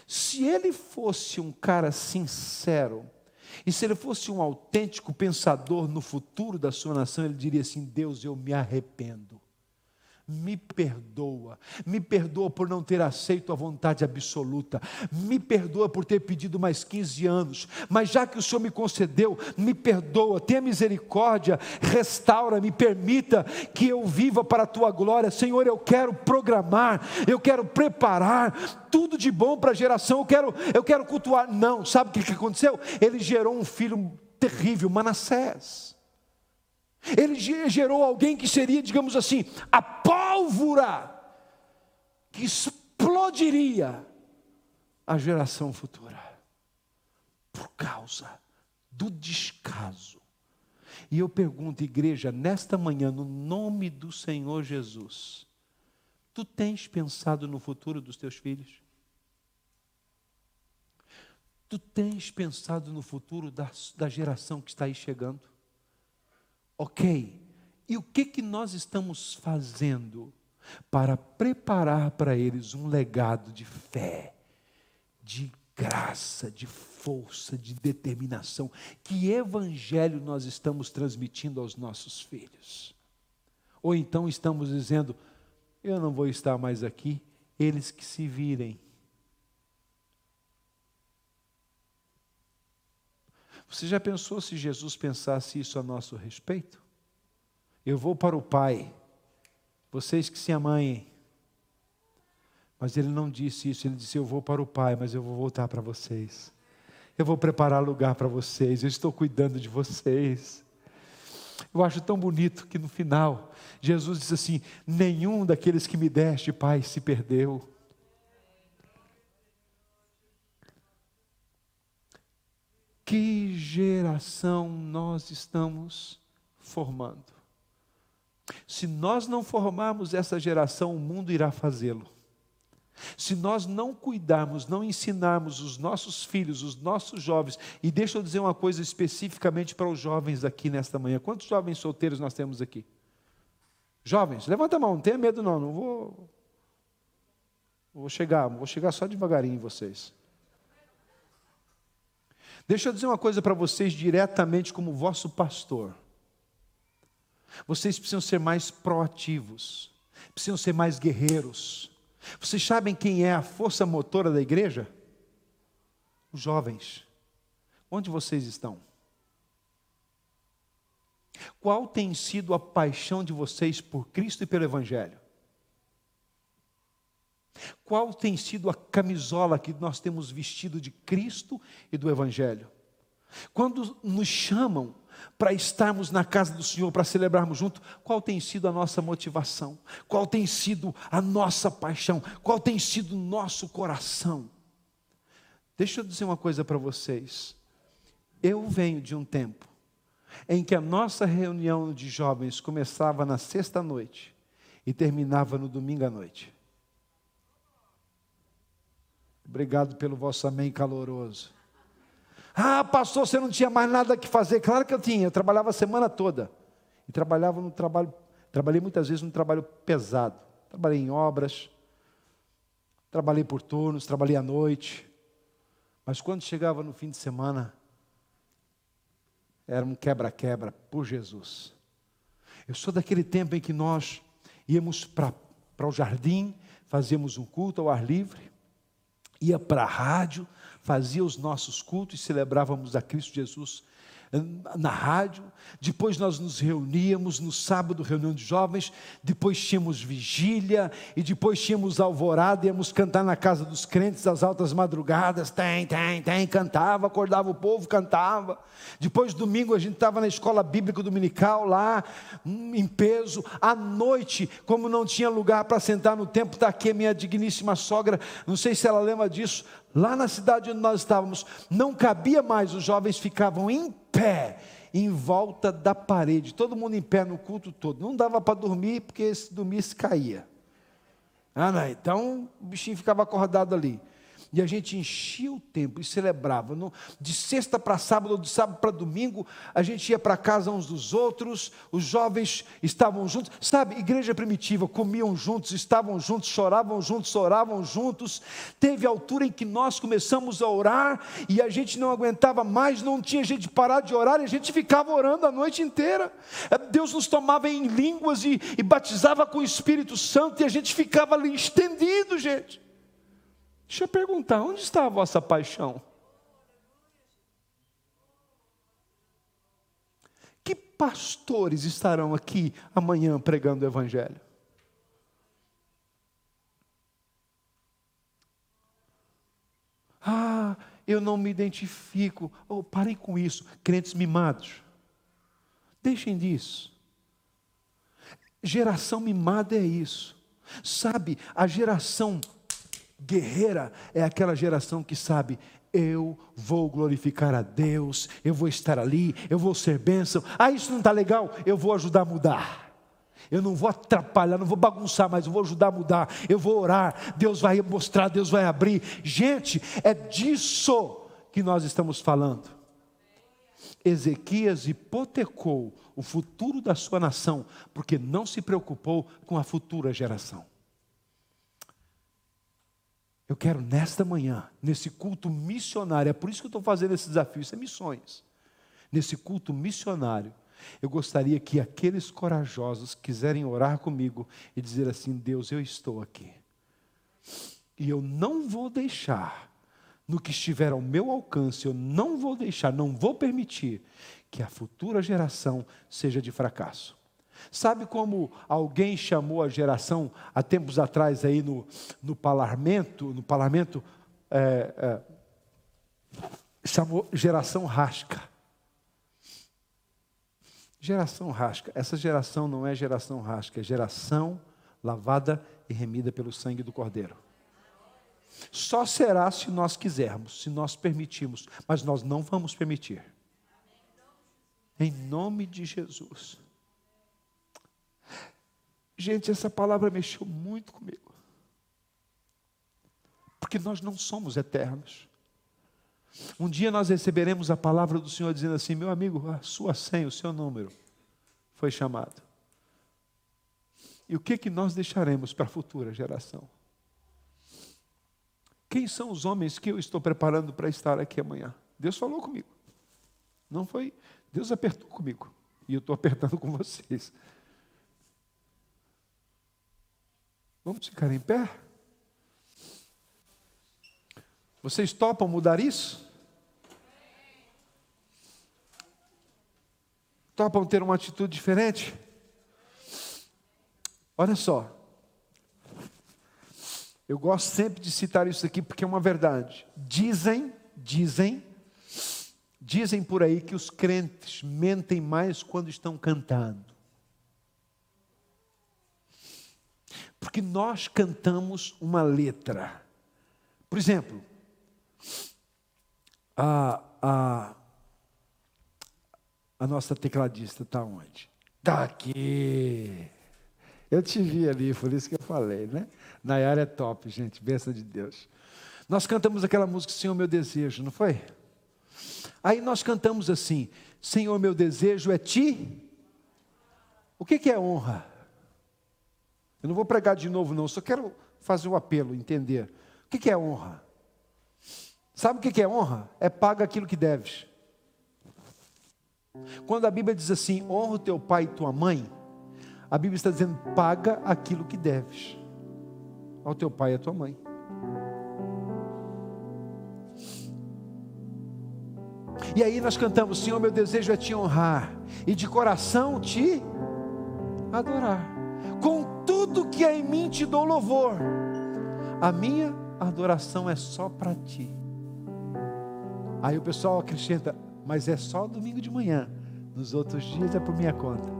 S1: Se ele fosse um cara sincero, e se ele fosse um autêntico pensador no futuro da sua nação, ele diria assim: Deus, eu me arrependo me perdoa, me perdoa por não ter aceito a vontade absoluta, me perdoa por ter pedido mais 15 anos, mas já que o Senhor me concedeu, me perdoa, tenha misericórdia, restaura, me permita que eu viva para a tua glória, Senhor. Eu quero programar, eu quero preparar tudo de bom para a geração, eu quero, eu quero cultuar. Não, sabe o que aconteceu? Ele gerou um filho terrível, Manassés. Ele gerou alguém que seria, digamos assim, a pólvora que explodiria a geração futura, por causa do descaso. E eu pergunto, igreja, nesta manhã, no nome do Senhor Jesus, tu tens pensado no futuro dos teus filhos? Tu tens pensado no futuro da, da geração que está aí chegando? Ok, E o que, que nós estamos fazendo para preparar para eles um legado de fé, de graça, de força, de determinação? Que evangelho nós estamos transmitindo aos nossos filhos? Ou então estamos dizendo, eu não vou estar mais aqui, eles que se virem. Você já pensou se Jesus pensasse isso a nosso respeito? Eu vou para o Pai, vocês que se amanhem. Mas ele não disse isso, ele disse: Eu vou para o Pai, mas eu vou voltar para vocês. Eu vou preparar lugar para vocês, eu estou cuidando de vocês. Eu acho tão bonito que no final, Jesus diz assim: Nenhum daqueles que me deste, Pai, se perdeu. Que geração nós estamos formando? Se nós não formarmos essa geração, o mundo irá fazê-lo. Se nós não cuidarmos, não ensinarmos os nossos filhos, os nossos jovens, e deixa eu dizer uma coisa especificamente para os jovens aqui nesta manhã. Quantos jovens solteiros nós temos aqui? Jovens, levanta a mão, não tenha medo não, não vou vou chegar, vou chegar só devagarinho em vocês. Deixa eu dizer uma coisa para vocês diretamente como vosso pastor. Vocês precisam ser mais proativos, precisam ser mais guerreiros. Vocês sabem quem é a força motora da igreja? Os jovens. Onde vocês estão? Qual tem sido a paixão de vocês por Cristo e pelo Evangelho? Qual tem sido a camisola que nós temos vestido de Cristo e do Evangelho? Quando nos chamam para estarmos na casa do Senhor, para celebrarmos junto, qual tem sido a nossa motivação? Qual tem sido a nossa paixão? Qual tem sido o nosso coração? Deixa eu dizer uma coisa para vocês. Eu venho de um tempo em que a nossa reunião de jovens começava na sexta noite e terminava no domingo à noite. Obrigado pelo vosso amém caloroso. Ah, pastor, você não tinha mais nada que fazer. Claro que eu tinha, eu trabalhava a semana toda. E trabalhava no trabalho, trabalhei muitas vezes num trabalho pesado. Trabalhei em obras, trabalhei por turnos, trabalhei à noite. Mas quando chegava no fim de semana, era um quebra-quebra por Jesus. Eu sou daquele tempo em que nós íamos para o jardim, fazíamos um culto ao ar livre, ia para a rádio, fazia os nossos cultos e celebrávamos a Cristo Jesus na rádio, depois nós nos reuníamos no sábado, reunião de jovens, depois tínhamos vigília, e depois tínhamos alvorada, íamos cantar na casa dos crentes às altas madrugadas, tem, tem, tem, cantava, acordava o povo, cantava. Depois domingo a gente estava na escola bíblica dominical lá, hum, em peso. À noite, como não tinha lugar para sentar no templo, está aqui a minha digníssima sogra, não sei se ela lembra disso, lá na cidade onde nós estávamos, não cabia mais, os jovens ficavam em pé, em volta da parede, todo mundo em pé no culto todo. Não dava para dormir, porque se dormisse caía. Ah, não, então o bichinho ficava acordado ali. E a gente enchia o tempo e celebrava. No, de sexta para sábado, de sábado para domingo, a gente ia para casa uns dos outros, os jovens estavam juntos. Sabe, igreja primitiva, comiam juntos, estavam juntos, choravam juntos, oravam juntos. Teve altura em que nós começamos a orar e a gente não aguentava mais, não tinha jeito de parar de orar e a gente ficava orando a noite inteira. É, Deus nos tomava em línguas e, e batizava com o Espírito Santo e a gente ficava ali estendido, gente. Deixa eu perguntar: onde está a vossa paixão? Que pastores estarão aqui amanhã pregando o Evangelho? Ah, eu não me identifico. Oh, parem com isso, crentes mimados. Deixem disso. Geração mimada é isso. Sabe, a geração Guerreira é aquela geração que sabe, eu vou glorificar a Deus, eu vou estar ali, eu vou ser bênção. Ah, isso não está legal? Eu vou ajudar a mudar. Eu não vou atrapalhar, não vou bagunçar, mas eu vou ajudar a mudar. Eu vou orar, Deus vai mostrar, Deus vai abrir. Gente, é disso que nós estamos falando. Ezequias hipotecou o futuro da sua nação, porque não se preocupou com a futura geração. Eu quero nesta manhã, nesse culto missionário, é por isso que eu estou fazendo esse desafio, isso é missões. Nesse culto missionário, eu gostaria que aqueles corajosos quiserem orar comigo e dizer assim: Deus, eu estou aqui. E eu não vou deixar, no que estiver ao meu alcance, eu não vou deixar, não vou permitir que a futura geração seja de fracasso. Sabe como alguém chamou a geração há tempos atrás aí no, no parlamento, no parlamento é, é, chamou geração rasca. Geração rasca. Essa geração não é geração rasca, é geração lavada e remida pelo sangue do Cordeiro. Só será se nós quisermos, se nós permitirmos, mas nós não vamos permitir. Em nome de Jesus. Gente, essa palavra mexeu muito comigo. Porque nós não somos eternos. Um dia nós receberemos a palavra do Senhor dizendo assim: meu amigo, a sua senha, o seu número foi chamado. E o que que nós deixaremos para a futura geração? Quem são os homens que eu estou preparando para estar aqui amanhã? Deus falou comigo. Não foi, Deus apertou comigo. E eu estou apertando com vocês. Vamos ficar em pé? Vocês topam mudar isso? Topam ter uma atitude diferente? Olha só. Eu gosto sempre de citar isso aqui porque é uma verdade. Dizem, dizem, dizem por aí que os crentes mentem mais quando estão cantando. Porque nós cantamos uma letra. Por exemplo, a, a, a nossa tecladista está onde? Está aqui. Eu te vi ali, por isso que eu falei, né? Nayara é top, gente, benção de Deus. Nós cantamos aquela música Senhor meu desejo, não foi? Aí nós cantamos assim: Senhor meu desejo é ti. O que, que é honra? Eu não vou pregar de novo, não, só quero fazer um apelo, entender. O que é honra? Sabe o que é honra? É paga aquilo que deves. Quando a Bíblia diz assim, honra o teu pai e tua mãe, a Bíblia está dizendo, paga aquilo que deves ao teu pai e à tua mãe. E aí nós cantamos, Senhor, meu desejo é te honrar e de coração te adorar com tudo que é em mim te dou louvor. A minha adoração é só para ti. Aí o pessoal acrescenta, mas é só domingo de manhã, nos outros dias é por minha conta.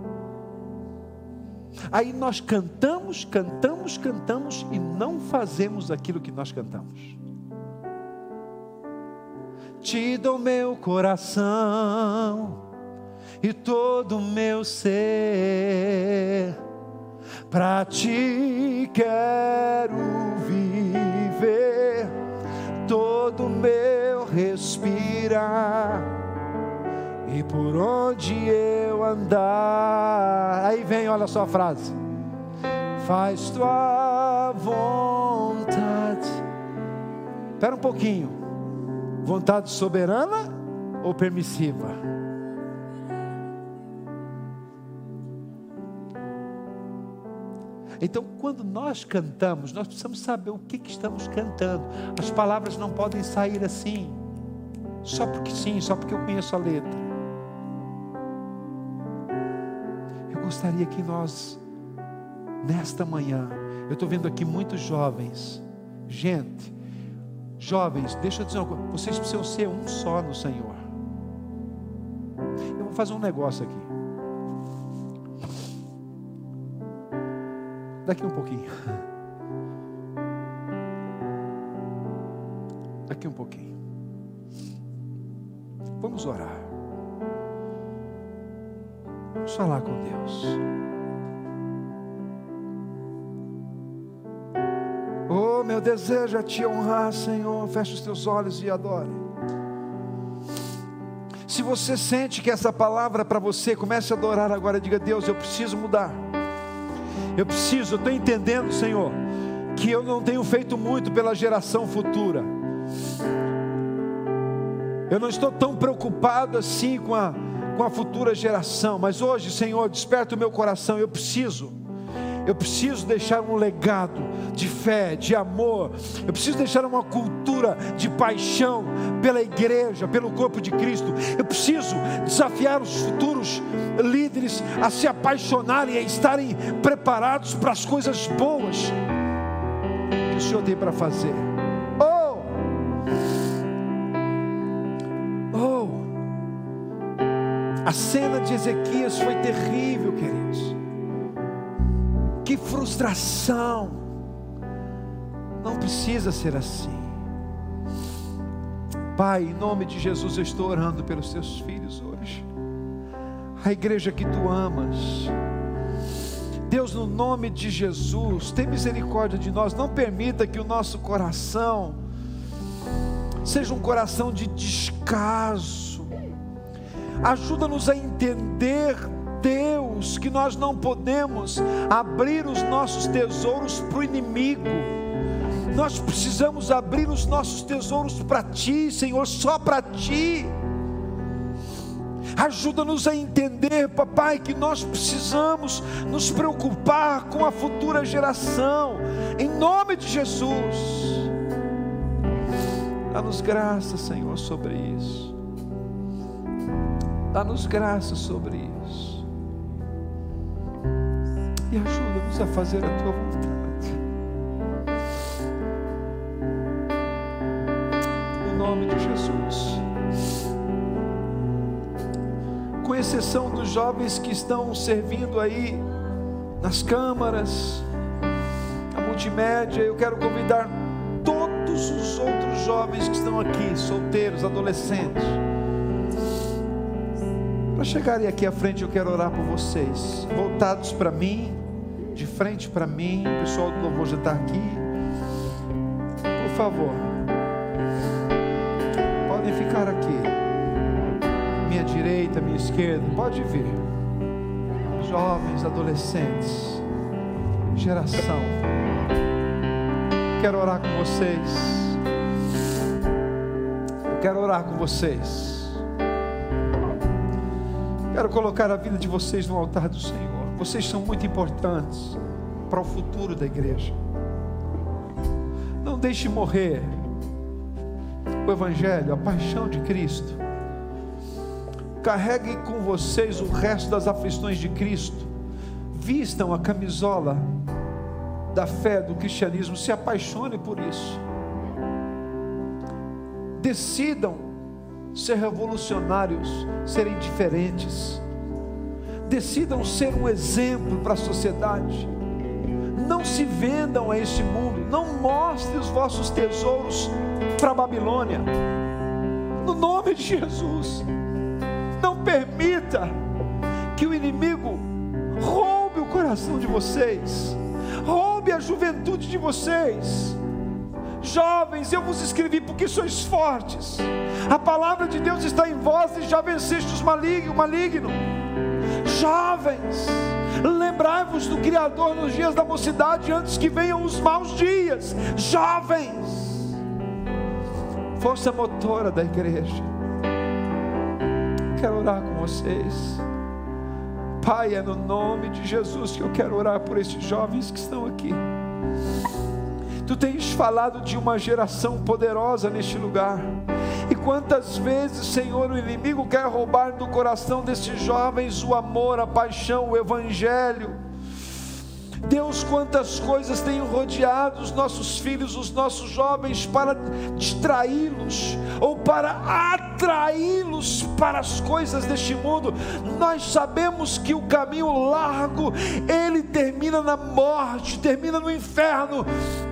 S1: Aí nós cantamos, cantamos, cantamos e não fazemos aquilo que nós cantamos. Te dou meu coração e todo o meu ser para ti quero viver todo meu respirar e por onde eu andar. Aí vem, olha só a frase. Faz tua vontade. Espera um pouquinho. Vontade soberana ou permissiva? Então, quando nós cantamos, nós precisamos saber o que, que estamos cantando. As palavras não podem sair assim, só porque sim, só porque eu conheço a letra. Eu gostaria que nós, nesta manhã, eu estou vendo aqui muitos jovens, gente, jovens, deixa eu dizer uma coisa, vocês precisam ser um só no Senhor. Eu vou fazer um negócio aqui. Daqui um pouquinho. Daqui um pouquinho. Vamos orar. Vamos falar com Deus. Oh, meu desejo é te honrar, Senhor. Feche os teus olhos e adore. Se você sente que essa palavra é para você, comece a adorar agora. Diga, Deus, eu preciso mudar. Eu preciso, eu estou entendendo, Senhor, que eu não tenho feito muito pela geração futura. Eu não estou tão preocupado assim com a, com a futura geração, mas hoje, Senhor, desperta o meu coração. Eu preciso eu preciso deixar um legado de fé, de amor. Eu preciso deixar uma cultura de paixão pela igreja, pelo corpo de Cristo. Eu preciso desafiar os futuros líderes a se apaixonarem, a estarem preparados para as coisas boas que o Senhor tem para fazer. Oh! Oh! A cena de Ezequias foi terrível, queridos. Que frustração. Não precisa ser assim. Pai, em nome de Jesus, eu estou orando pelos teus filhos hoje. A igreja que tu amas. Deus, no nome de Jesus, tem misericórdia de nós. Não permita que o nosso coração seja um coração de descaso. Ajuda-nos a entender Deus, que nós não podemos abrir os nossos tesouros para o inimigo. Nós precisamos abrir os nossos tesouros para Ti, Senhor, só para Ti. Ajuda-nos a entender, papai, que nós precisamos nos preocupar com a futura geração, em nome de Jesus. Dá-nos graça, Senhor, sobre isso. Dá-nos graça sobre isso e ajuda-nos a fazer a tua vontade. No nome de Jesus. Com exceção dos jovens que estão servindo aí nas câmaras, a multimédia, eu quero convidar todos os outros jovens que estão aqui, solteiros, adolescentes para chegarem aqui à frente, eu quero orar por vocês, voltados para mim, de frente para mim. O pessoal do louvor já está aqui. Por favor, podem ficar aqui. Minha direita, minha esquerda, pode vir. Jovens, adolescentes, geração. Quero orar com vocês. quero orar com vocês. Quero colocar a vida de vocês no altar do Senhor. Vocês são muito importantes para o futuro da igreja. Não deixe morrer o Evangelho, a paixão de Cristo. Carreguem com vocês o resto das aflições de Cristo. Vistam a camisola da fé do cristianismo. Se apaixone por isso. Decidam ser revolucionários, serem diferentes. Decidam ser um exemplo para a sociedade. Não se vendam a este mundo. Não mostrem os vossos tesouros para a Babilônia. No nome de Jesus. Não permita que o inimigo roube o coração de vocês, roube a juventude de vocês Jovens, eu vos escrevi porque sois fortes. A palavra de Deus está em vós e já venceste os maligno, maligno. Jovens, lembrai-vos do Criador nos dias da mocidade, antes que venham os maus dias. Jovens, força motora da igreja. Quero orar com vocês. Pai, é no nome de Jesus que eu quero orar por esses jovens que estão aqui. Tu tens falado de uma geração poderosa neste lugar. E quantas vezes, Senhor, o inimigo quer roubar do coração desses jovens o amor, a paixão, o evangelho Deus, quantas coisas têm rodeado os nossos filhos, os nossos jovens, para distraí-los ou para atraí-los para as coisas deste mundo. Nós sabemos que o caminho largo, ele termina na morte, termina no inferno.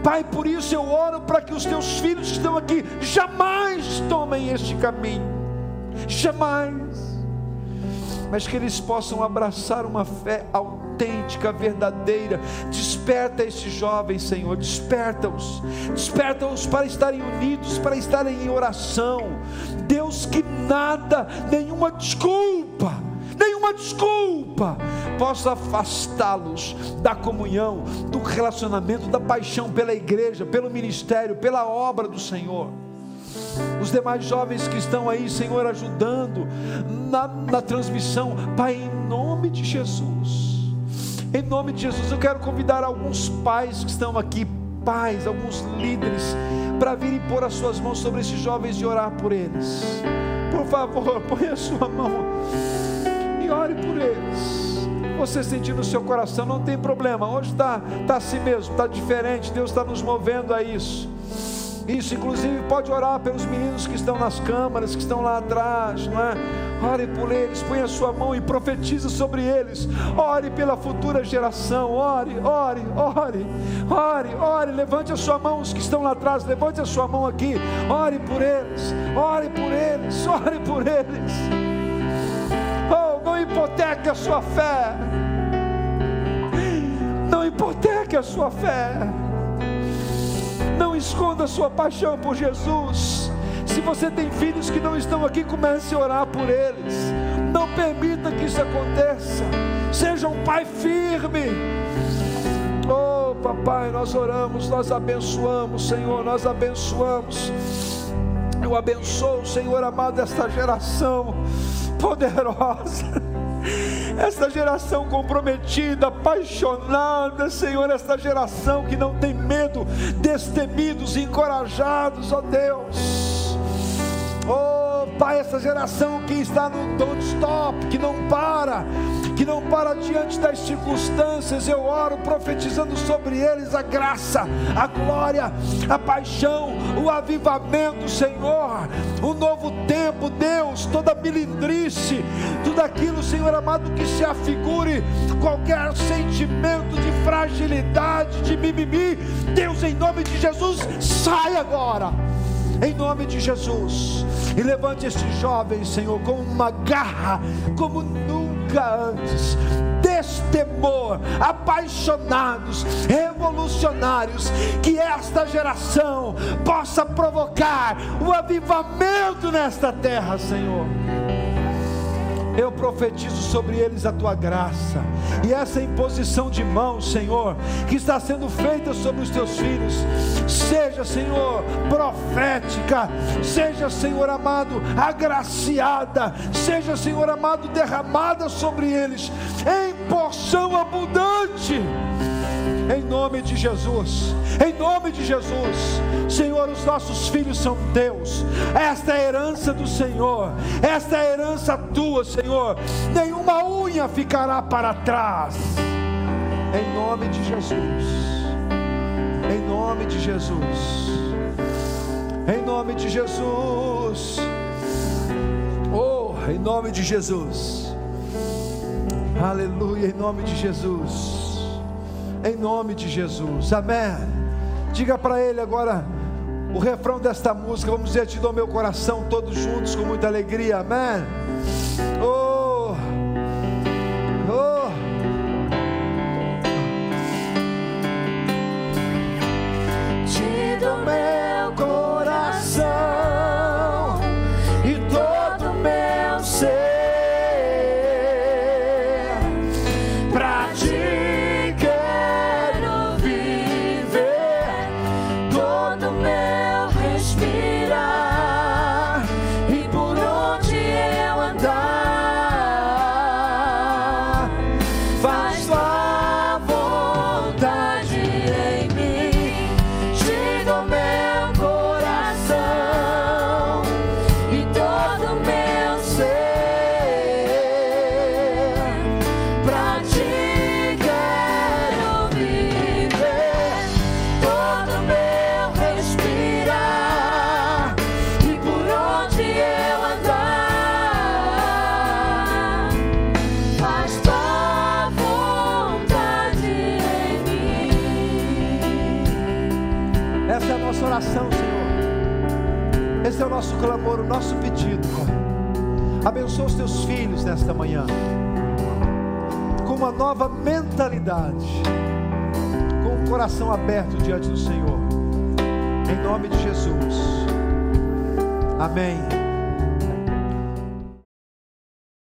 S1: Pai, por isso eu oro para que os teus filhos que estão aqui jamais tomem este caminho. Jamais. Mas que eles possam abraçar uma fé autêntica autêntica, verdadeira. Desperta estes jovens, Senhor, desperta-os, desperta-os para estarem unidos, para estarem em oração. Deus, que nada, nenhuma desculpa, nenhuma desculpa possa afastá-los da comunhão, do relacionamento, da paixão pela igreja, pelo ministério, pela obra do Senhor. Os demais jovens que estão aí, Senhor, ajudando na, na transmissão, Pai, em nome de Jesus. Em nome de Jesus, eu quero convidar alguns pais que estão aqui, pais, alguns líderes, para virem pôr as suas mãos sobre esses jovens e orar por eles. Por favor, põe a sua mão e ore por eles. Você sentir no seu coração, não tem problema. Hoje está tá assim mesmo, está diferente. Deus está nos movendo a isso. Isso, inclusive, pode orar pelos meninos que estão nas câmaras, que estão lá atrás, não é? Ore por eles, põe a sua mão e profetize sobre eles. Ore pela futura geração. Ore, ore, ore, ore, ore. Levante a sua mão, os que estão lá atrás, levante a sua mão aqui. Ore por eles, ore por eles, ore por eles. Oh, não hipoteque a sua fé. Não hipoteque a sua fé. Não esconda sua paixão por Jesus. Se você tem filhos que não estão aqui, comece a orar por eles. Não permita que isso aconteça. Seja um pai firme. Oh, papai, nós oramos, nós abençoamos, Senhor, nós abençoamos. Eu abençoo, Senhor amado, esta geração poderosa esta geração comprometida, apaixonada, Senhor, esta geração que não tem medo, destemidos, encorajados, ó Deus. Oh, Pai, essa geração que está no don't stop, que não para, que não para diante das circunstâncias, eu oro profetizando sobre eles a graça, a glória, a paixão, o avivamento, Senhor, o novo tempo, Deus, toda milindrice, tudo aquilo, Senhor amado, que se afigure qualquer sentimento de fragilidade, de mimimi, Deus, em nome de Jesus, sai agora em nome de Jesus. E levante estes jovens, Senhor, com uma garra como nunca antes. Destemor, apaixonados, revolucionários, que esta geração possa provocar o avivamento nesta terra, Senhor eu profetizo sobre eles a tua graça, e essa imposição de mãos, Senhor, que está sendo feita sobre os teus filhos, seja, Senhor, profética, seja, Senhor amado, agraciada, seja, Senhor amado, derramada sobre eles em porção abundante em nome de Jesus, em nome de Jesus, Senhor, os nossos filhos são teus, esta é a herança do Senhor, esta é a herança tua, Senhor, nenhuma unha ficará para trás, em nome de Jesus, em nome de Jesus, em nome de Jesus, oh, em nome de Jesus, aleluia, em nome de Jesus em nome de Jesus. Amém. Diga para ele agora o refrão desta música. Vamos dizer: Te dou meu coração, todos juntos, com muita alegria. Amém. Oh, nesta manhã. Com uma nova mentalidade, com o coração aberto diante do Senhor. Em nome de Jesus. Amém.